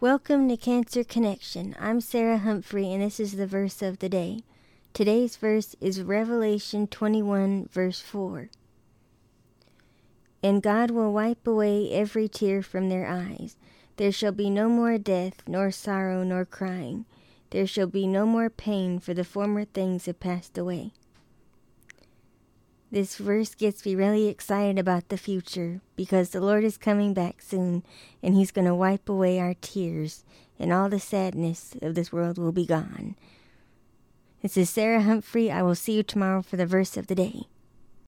Welcome to Cancer Connection. I'm Sarah Humphrey, and this is the verse of the day. Today's verse is Revelation 21, verse 4. And God will wipe away every tear from their eyes. There shall be no more death, nor sorrow, nor crying. There shall be no more pain, for the former things have passed away. This verse gets me really excited about the future because the Lord is coming back soon and He's going to wipe away our tears and all the sadness of this world will be gone. This is Sarah Humphrey. I will see you tomorrow for the verse of the day.